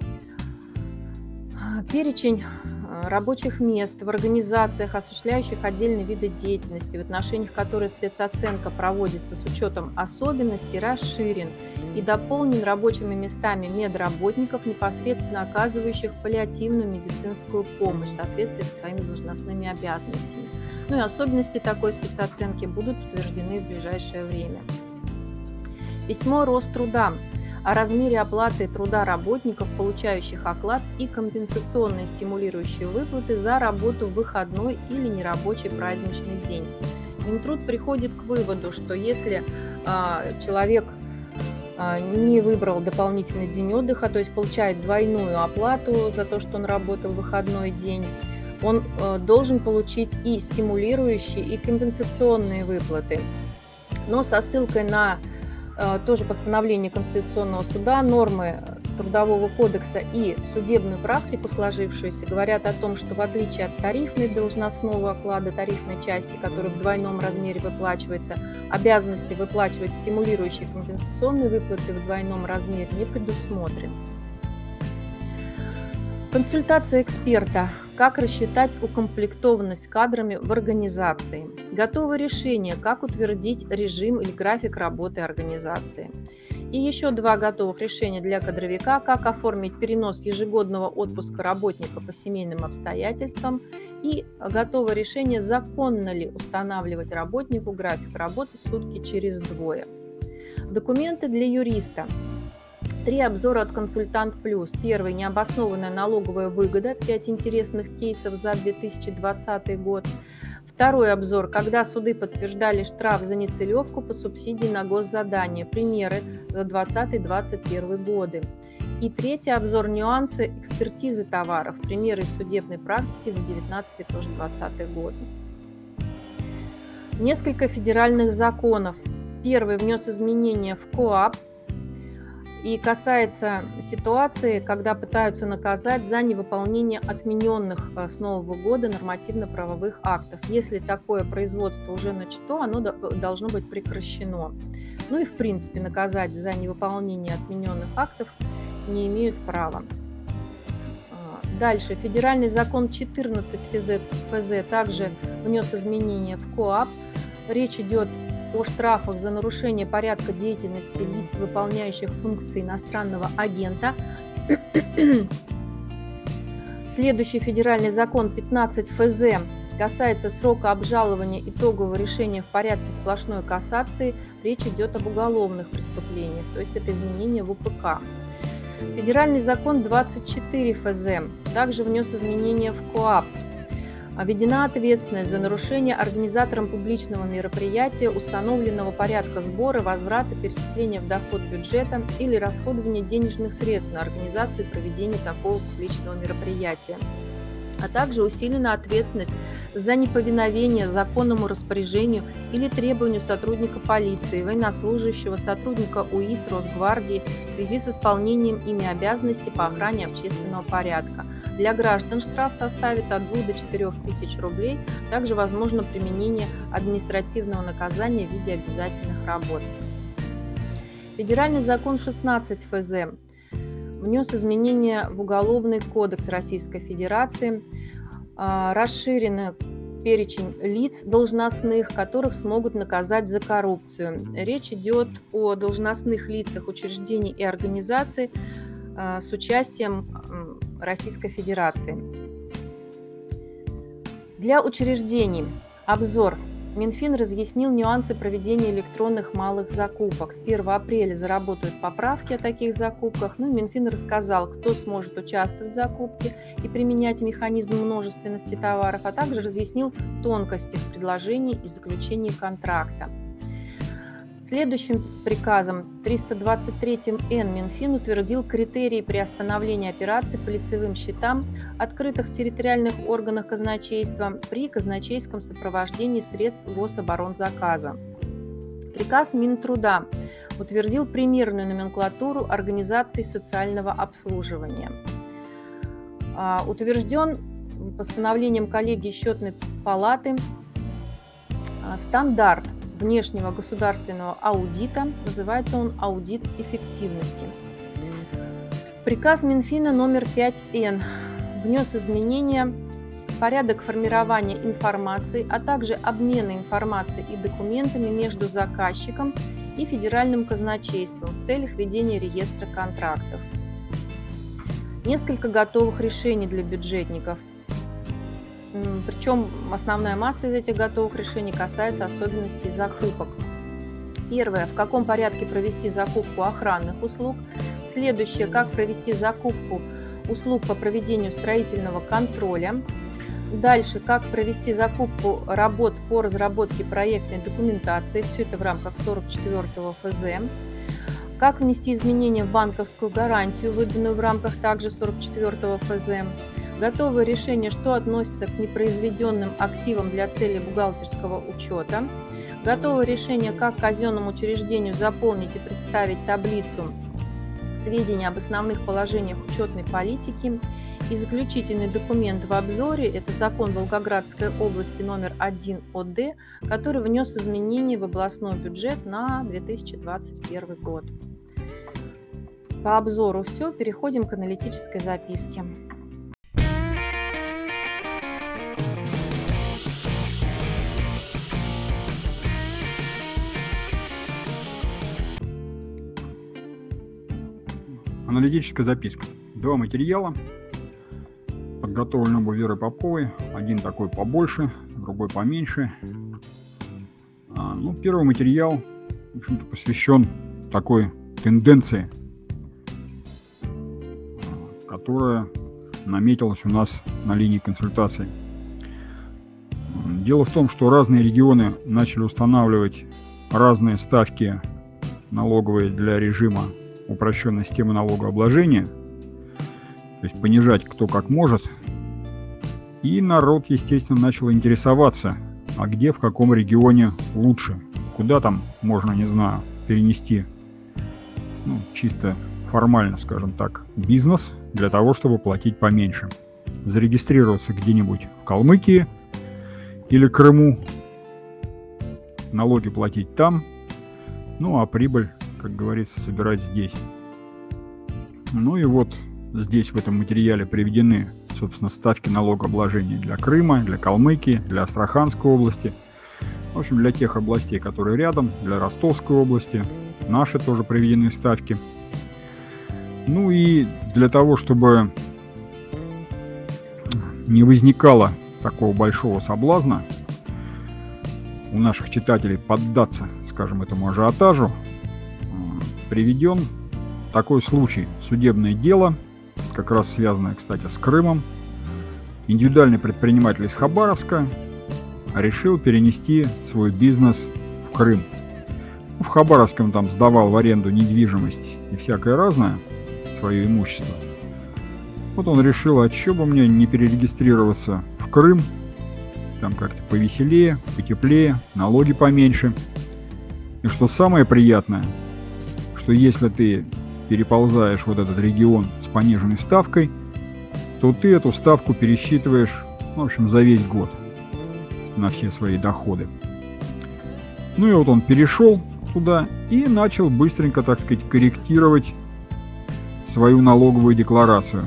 перечень э, рабочих мест в организациях, осуществляющих отдельные виды деятельности, в отношениях которых спецоценка проводится с учетом особенностей, расширен и дополнен рабочими местами медработников, непосредственно оказывающих паллиативную медицинскую помощь в соответствии со своими должностными обязанностями. Ну и особенности такой спецоценки будут утверждены в ближайшее время. Письмо Роструда о размере оплаты труда работников, получающих оклад и компенсационные стимулирующие выплаты за работу в выходной или нерабочий праздничный день. Минтруд приходит к выводу, что если э, человек э, не выбрал дополнительный день отдыха, то есть получает двойную оплату за то, что он работал в выходной день, он э, должен получить и стимулирующие, и компенсационные выплаты. Но со ссылкой на тоже постановление Конституционного суда, нормы Трудового кодекса и судебную практику сложившуюся говорят о том, что в отличие от тарифной должностного оклада, тарифной части, которая в двойном размере выплачивается, обязанности выплачивать стимулирующие компенсационные выплаты в двойном размере не предусмотрены. Консультация эксперта. Как рассчитать укомплектованность кадрами в организации? Готовы решения, как утвердить режим или график работы организации. И еще два готовых решения для кадровика, как оформить перенос ежегодного отпуска работника по семейным обстоятельствам и готовое решение, законно ли устанавливать работнику график работы сутки через двое. Документы для юриста. Три обзора от «Консультант Плюс». Первый – необоснованная налоговая выгода. Пять интересных кейсов за 2020 год. Второй обзор – когда суды подтверждали штраф за нецелевку по субсидии на госзадание. Примеры за 2020-2021 годы. И третий обзор – нюансы экспертизы товаров. Примеры из судебной практики за 2019 тоже 2020 годы. Несколько федеральных законов. Первый внес изменения в КОАП, и касается ситуации, когда пытаются наказать за невыполнение отмененных э, с Нового года нормативно-правовых актов. Если такое производство уже начато, оно должно быть прекращено. Ну и в принципе наказать за невыполнение отмененных актов не имеют права. А, дальше. Федеральный закон 14 ФЗ, ФЗ также внес изменения в КОАП. Речь идет о штрафах за нарушение порядка деятельности лиц, выполняющих функции иностранного агента. Следующий федеральный закон 15 ФЗ касается срока обжалования итогового решения в порядке сплошной кассации. Речь идет об уголовных преступлениях, то есть это изменение в УПК. Федеральный закон 24 ФЗ также внес изменения в КОАП Введена ответственность за нарушение организатором публичного мероприятия установленного порядка сбора, возврата, перечисления в доход бюджета или расходования денежных средств на организацию и проведение такого публичного мероприятия а также усилена ответственность за неповиновение законному распоряжению или требованию сотрудника полиции, военнослужащего, сотрудника УИС, Росгвардии в связи с исполнением ими обязанностей по охране общественного порядка. Для граждан штраф составит от 2 до 4 тысяч рублей. Также возможно применение административного наказания в виде обязательных работ. Федеральный закон 16 ФЗ внес изменения в Уголовный кодекс Российской Федерации, а, расширенный перечень лиц должностных, которых смогут наказать за коррупцию. Речь идет о должностных лицах учреждений и организаций а, с участием Российской Федерации. Для учреждений обзор Минфин разъяснил нюансы проведения электронных малых закупок. С 1 апреля заработают поправки о таких закупках. Ну, Минфин рассказал, кто сможет участвовать в закупке и применять механизм множественности товаров, а также разъяснил тонкости в предложении и заключении контракта. Следующим приказом 323-Н Минфин утвердил критерии приостановления операций по лицевым счетам, открытых в территориальных органах казначейства при казначейском сопровождении средств гособоронзаказа. Приказ Минтруда утвердил примерную номенклатуру организаций социального обслуживания. А, утвержден постановлением коллегии счетной палаты а, стандарт внешнего государственного аудита. Называется он «Аудит эффективности». Приказ Минфина номер 5Н внес изменения порядок формирования информации, а также обмена информацией и документами между заказчиком и федеральным казначейством в целях ведения реестра контрактов. Несколько готовых решений для бюджетников – причем основная масса из этих готовых решений касается особенностей закупок. Первое, в каком порядке провести закупку охранных услуг. Следующее, как провести закупку услуг по проведению строительного контроля. Дальше, как провести закупку работ по разработке проектной документации. Все это в рамках 44 ФЗ. Как внести изменения в банковскую гарантию, выданную в рамках также 44 ФЗ Готовое решение, что относится к непроизведенным активам для целей бухгалтерского учета. Готовое решение, как казенному учреждению заполнить и представить таблицу сведений об основных положениях учетной политики. И заключительный документ в обзоре – это закон Волгоградской области номер 1 ОД, который внес изменения в областной бюджет на 2021 год. По обзору все, переходим к аналитической записке. Аналитическая записка. Два материала, подготовлены оба Верой Поповой. Один такой побольше, другой поменьше. А, ну, первый материал, в общем-то, посвящен такой тенденции, которая наметилась у нас на линии консультаций. Дело в том, что разные регионы начали устанавливать разные ставки налоговые для режима упрощенной системы налогообложения, то есть понижать кто как может. И народ, естественно, начал интересоваться, а где, в каком регионе лучше, куда там можно, не знаю, перенести, ну, чисто формально, скажем так, бизнес для того, чтобы платить поменьше. Зарегистрироваться где-нибудь в Калмыкии или Крыму, налоги платить там, ну а прибыль как говорится, собирать здесь. Ну и вот здесь в этом материале приведены, собственно, ставки налогообложения для Крыма, для Калмыкии, для Астраханской области. В общем, для тех областей, которые рядом, для Ростовской области. Наши тоже приведены ставки. Ну и для того, чтобы не возникало такого большого соблазна у наших читателей поддаться, скажем, этому ажиотажу, приведен такой случай. Судебное дело, как раз связанное, кстати, с Крымом. Индивидуальный предприниматель из Хабаровска решил перенести свой бизнес в Крым. Ну, в Хабаровске он там сдавал в аренду недвижимость и всякое разное, свое имущество. Вот он решил, а что бы мне не перерегистрироваться в Крым, там как-то повеселее, потеплее, налоги поменьше. И что самое приятное – что если ты переползаешь вот этот регион с пониженной ставкой, то ты эту ставку пересчитываешь, в общем, за весь год на все свои доходы. Ну и вот он перешел туда и начал быстренько, так сказать, корректировать свою налоговую декларацию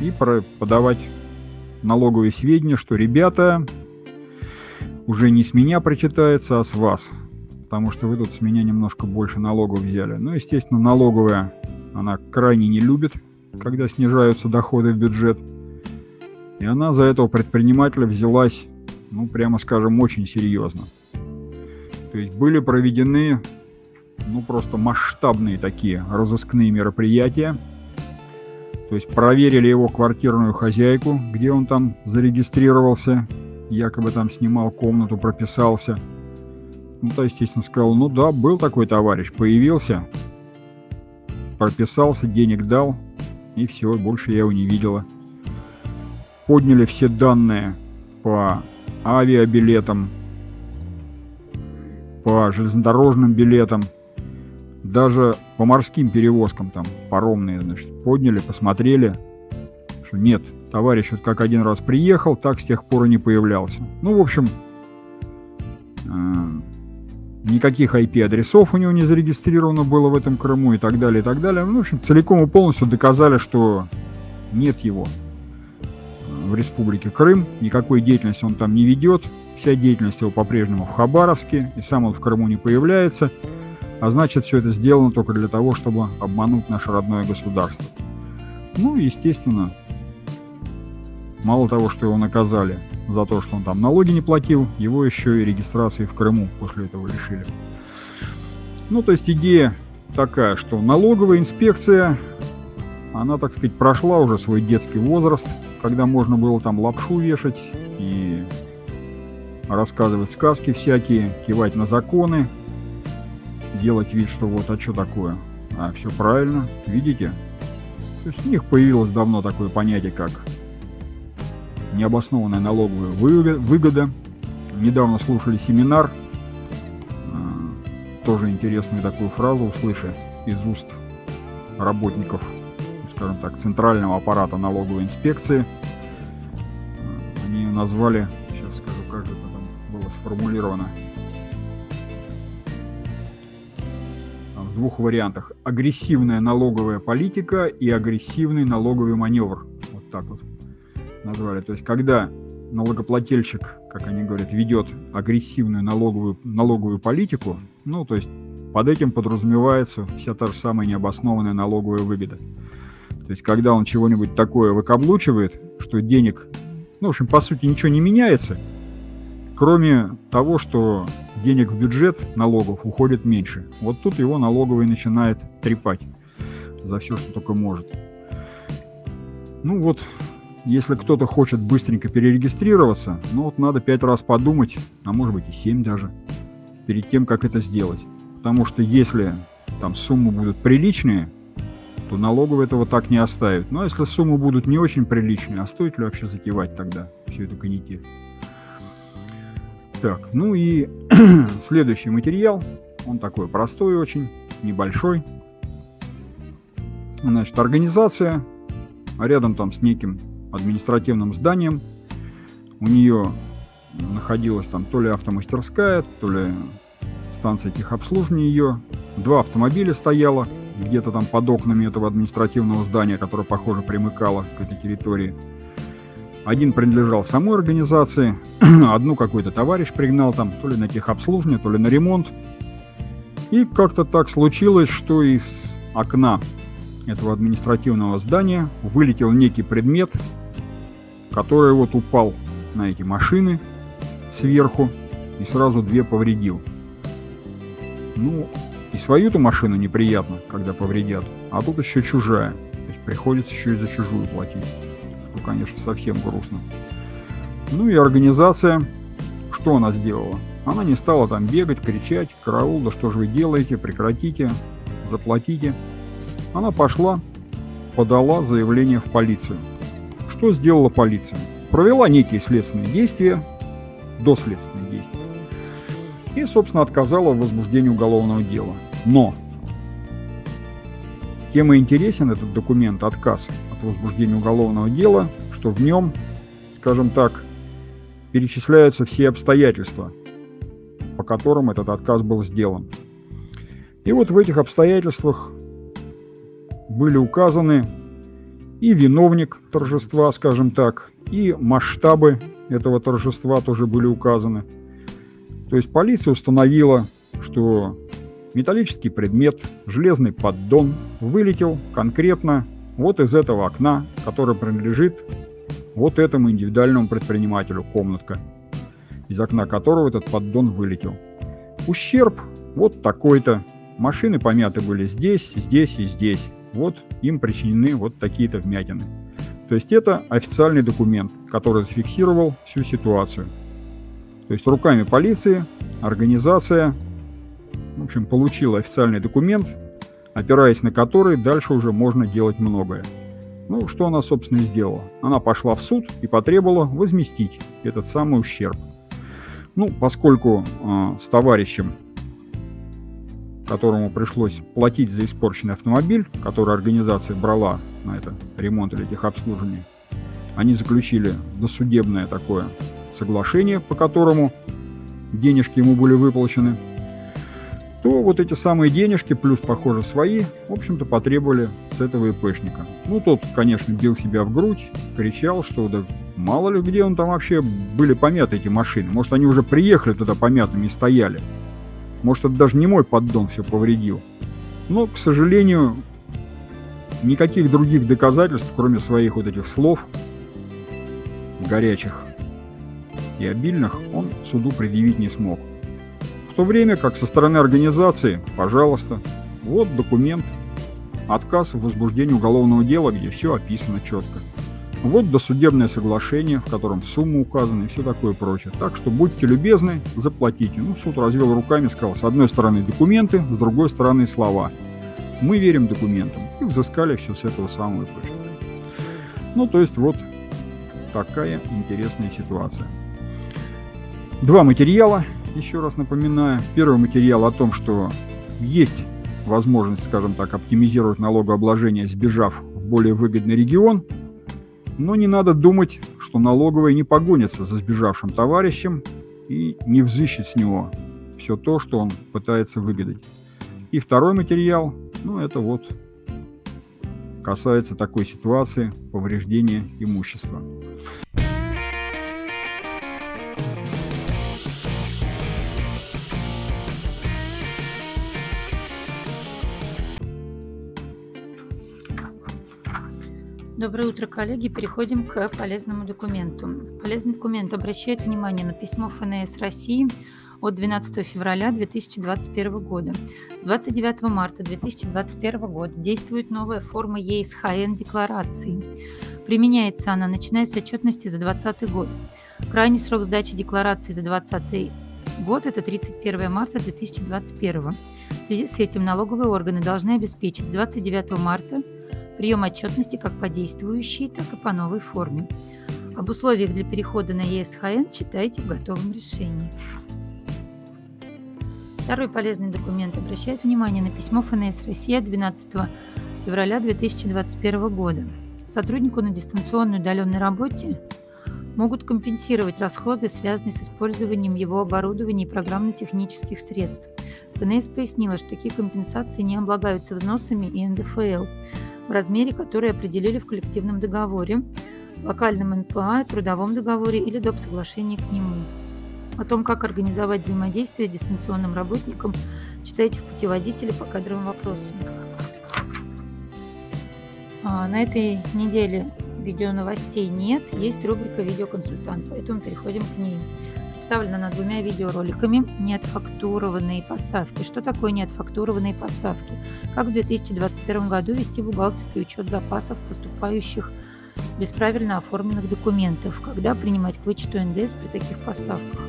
и подавать налоговые сведения, что ребята уже не с меня прочитается, а с вас – потому что вы тут с меня немножко больше налогов взяли. Ну, естественно, налоговая она крайне не любит, когда снижаются доходы в бюджет. И она за этого предпринимателя взялась, ну, прямо скажем, очень серьезно. То есть были проведены, ну, просто масштабные такие разыскные мероприятия. То есть проверили его квартирную хозяйку, где он там зарегистрировался, якобы там снимал комнату, прописался – ну, то, естественно, сказал, ну да, был такой товарищ, появился, прописался, денег дал, и все, больше я его не видела. Подняли все данные по авиабилетам, по железнодорожным билетам, даже по морским перевозкам там паромные, значит, подняли, посмотрели, что нет, товарищ вот как один раз приехал, так с тех пор и не появлялся. Ну, в общем, э, никаких IP-адресов у него не зарегистрировано было в этом Крыму и так далее, и так далее. Ну, в общем, целиком и полностью доказали, что нет его в Республике Крым, никакой деятельности он там не ведет, вся деятельность его по-прежнему в Хабаровске, и сам он в Крыму не появляется, а значит, все это сделано только для того, чтобы обмануть наше родное государство. Ну, естественно, мало того, что его наказали за то, что он там налоги не платил, его еще и регистрации в Крыму после этого лишили. Ну, то есть идея такая, что налоговая инспекция, она, так сказать, прошла уже свой детский возраст, когда можно было там лапшу вешать и рассказывать сказки всякие, кивать на законы, делать вид, что вот, а что такое? А, все правильно, видите? То есть у них появилось давно такое понятие, как необоснованная налоговая выгода. Недавно слушали семинар, э, тоже интересную такую фразу услышали из уст работников, скажем так, центрального аппарата налоговой инспекции. Они ее назвали, сейчас скажу, как же это там было сформулировано, в двух вариантах. Агрессивная налоговая политика и агрессивный налоговый маневр. Вот так вот назвали. То есть, когда налогоплательщик, как они говорят, ведет агрессивную налоговую, налоговую политику, ну, то есть под этим подразумевается вся та же самая необоснованная налоговая выгода. То есть, когда он чего-нибудь такое выкаблучивает, что денег, ну, в общем, по сути, ничего не меняется, кроме того, что денег в бюджет налогов уходит меньше. Вот тут его налоговый начинает трепать за все, что только может. Ну вот, если кто-то хочет быстренько перерегистрироваться, ну вот надо пять раз подумать, а может быть и семь даже, перед тем, как это сделать. Потому что если там суммы будут приличные, то налоговый этого так не оставит. Ну а если суммы будут не очень приличные, а стоит ли вообще затевать тогда всю эту канитель? Так, ну и следующий материал, он такой простой очень, небольшой. Значит, организация, рядом там с неким административным зданием. У нее находилась там то ли автомастерская, то ли станция техобслуживания ее. Два автомобиля стояло где-то там под окнами этого административного здания, которое, похоже, примыкало к этой территории. Один принадлежал самой организации, одну какой-то товарищ пригнал там, то ли на техобслуживание, то ли на ремонт. И как-то так случилось, что из окна этого административного здания вылетел некий предмет, который вот упал на эти машины сверху и сразу две повредил. Ну, и свою-то машину неприятно, когда повредят, а тут еще чужая. То есть приходится еще и за чужую платить что, конечно, совсем грустно. Ну и организация, что она сделала? Она не стала там бегать, кричать, караул, да что же вы делаете, прекратите, заплатите. Она пошла, подала заявление в полицию. Что сделала полиция? Провела некие следственные действия, доследственные действия. И, собственно, отказала в возбуждении уголовного дела. Но тем и интересен этот документ отказ от возбуждения уголовного дела, что в нем, скажем так, перечисляются все обстоятельства, по которым этот отказ был сделан. И вот в этих обстоятельствах были указаны и виновник торжества, скажем так, и масштабы этого торжества тоже были указаны. То есть полиция установила, что металлический предмет, железный поддон, вылетел конкретно вот из этого окна, которое принадлежит вот этому индивидуальному предпринимателю, комнатка, из окна которого этот поддон вылетел. Ущерб вот такой-то. Машины помяты были здесь, здесь и здесь. Вот им причинены вот такие-то вмятины. То есть это официальный документ, который зафиксировал всю ситуацию. То есть руками полиции организация, в общем, получила официальный документ, опираясь на который дальше уже можно делать многое. Ну, что она, собственно, сделала. Она пошла в суд и потребовала возместить этот самый ущерб. Ну, поскольку э, с товарищем, которому пришлось платить за испорченный автомобиль, который организация брала на это ремонт или техобслуживание, они заключили досудебное такое соглашение, по которому денежки ему были выплачены – то вот эти самые денежки, плюс, похоже, свои, в общем-то, потребовали с этого ИПшника. Ну, тот, конечно, бил себя в грудь, кричал, что да мало ли где он там вообще были помяты, эти машины. Может, они уже приехали туда помятыми и стояли. Может, это даже не мой поддон все повредил. Но, к сожалению, никаких других доказательств, кроме своих вот этих слов, горячих и обильных, он суду предъявить не смог то время как со стороны организации, пожалуйста, вот документ, отказ в возбуждении уголовного дела, где все описано четко. Вот досудебное соглашение, в котором сумма указана и все такое прочее. Так что будьте любезны, заплатите. Ну, суд развел руками, сказал, с одной стороны документы, с другой стороны слова. Мы верим документам. И взыскали все с этого самого источника. Ну, то есть вот такая интересная ситуация. Два материала, еще раз напоминаю. Первый материал о том, что есть возможность, скажем так, оптимизировать налогообложение, сбежав в более выгодный регион. Но не надо думать, что налоговая не погонится за сбежавшим товарищем и не взыщет с него все то, что он пытается выгадать. И второй материал, ну это вот касается такой ситуации повреждения имущества. Доброе утро, коллеги. Переходим к полезному документу. Полезный документ обращает внимание на письмо ФНС России от 12 февраля 2021 года. С 29 марта 2021 года действует новая форма ЕСХН декларации. Применяется она, начиная с отчетности за 2020 год. Крайний срок сдачи декларации за 2020 год – это 31 марта 2021. В связи с этим налоговые органы должны обеспечить с 29 марта прием отчетности как по действующей, так и по новой форме. Об условиях для перехода на ЕСХН читайте в готовом решении. Второй полезный документ обращает внимание на письмо ФНС России от 12 февраля 2021 года. Сотруднику на дистанционной удаленной работе могут компенсировать расходы, связанные с использованием его оборудования и программно-технических средств. ФНС пояснила, что такие компенсации не облагаются взносами и НДФЛ, в размере, который определили в коллективном договоре, локальном НПА, трудовом договоре или доп. соглашении к нему. О том, как организовать взаимодействие с дистанционным работником, читайте в путеводителе по кадровым вопросам. А, на этой неделе видео новостей нет, есть рубрика «Видеоконсультант», поэтому переходим к ней представлена над двумя видеороликами «Неотфактурованные поставки». Что такое неотфактурованные поставки? Как в 2021 году вести бухгалтерский учет запасов, поступающих без правильно оформленных документов? Когда принимать к вычету НДС при таких поставках?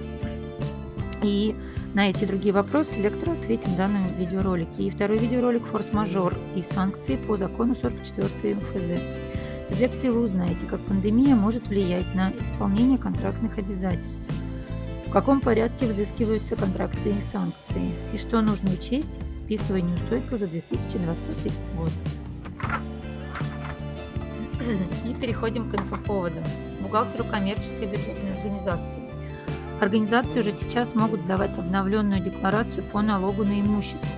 И на эти другие вопросы лектор ответит в данном видеоролике. И второй видеоролик «Форс-мажор» и санкции по закону 44 МФЗ. Из лекции вы узнаете, как пандемия может влиять на исполнение контрактных обязательств, в каком порядке взыскиваются контракты и санкции? И что нужно учесть, списывая неустойку за 2020 год? И переходим к инфоповодам. Бухгалтеру коммерческой бюджетной организации. Организации уже сейчас могут сдавать обновленную декларацию по налогу на имущество.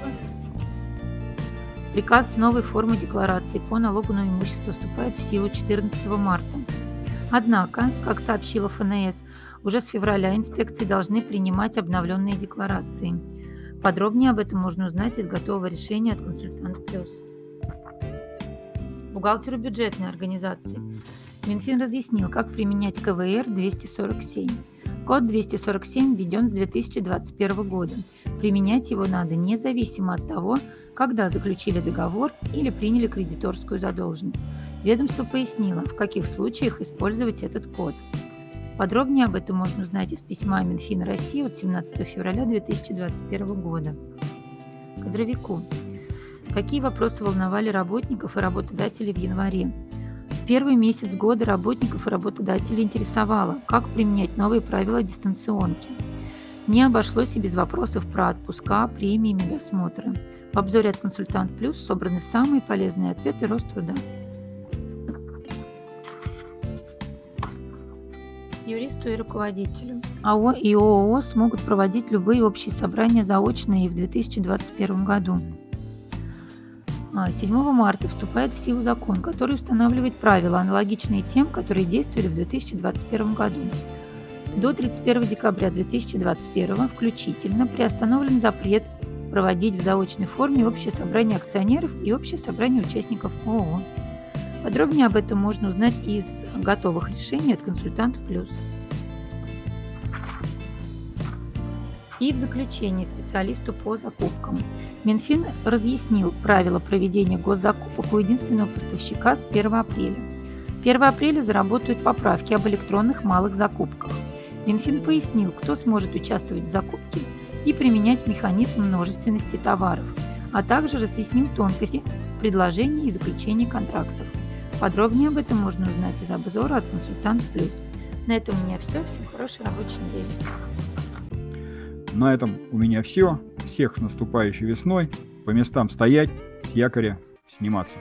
Приказ новой формы декларации по налогу на имущество вступает в силу 14 марта. Однако, как сообщила ФНС, уже с февраля инспекции должны принимать обновленные декларации. Подробнее об этом можно узнать из готового решения от «Консультант Плюс». Бухгалтеру бюджетной организации. Минфин разъяснил, как применять КВР 247. Код 247 введен с 2021 года. Применять его надо независимо от того, когда заключили договор или приняли кредиторскую задолженность. Ведомство пояснило, в каких случаях использовать этот код. Подробнее об этом можно узнать из письма Минфина России от 17 февраля 2021 года. Кадровику. Какие вопросы волновали работников и работодателей в январе? Первый месяц года работников и работодателей интересовало, как применять новые правила дистанционки. Не обошлось и без вопросов про отпуска, премии, медосмотры. В обзоре от «Консультант Плюс» собраны самые полезные ответы Роструда. Юристу и руководителю. АО и ООО смогут проводить любые общие собрания заочно и в 2021 году. 7 а, марта вступает в силу закон, который устанавливает правила, аналогичные тем, которые действовали в 2021 году. До 31 декабря 2021 включительно приостановлен запрет проводить в заочной форме общее собрание акционеров и общее собрание участников ООО. Подробнее об этом можно узнать из готовых решений от консультанта плюс. И в заключение специалисту по закупкам. Минфин разъяснил правила проведения госзакупок у единственного поставщика с 1 апреля. 1 апреля заработают поправки об электронных малых закупках. Минфин пояснил, кто сможет участвовать в закупке и применять механизм множественности товаров, а также разъяснил тонкости предложений и заключения контрактов. Подробнее об этом можно узнать из обзора от Консультант Плюс. На этом у меня все. Всем хорошей рабочей недели. На этом у меня все. Всех с наступающей весной. По местам стоять, с якоря сниматься.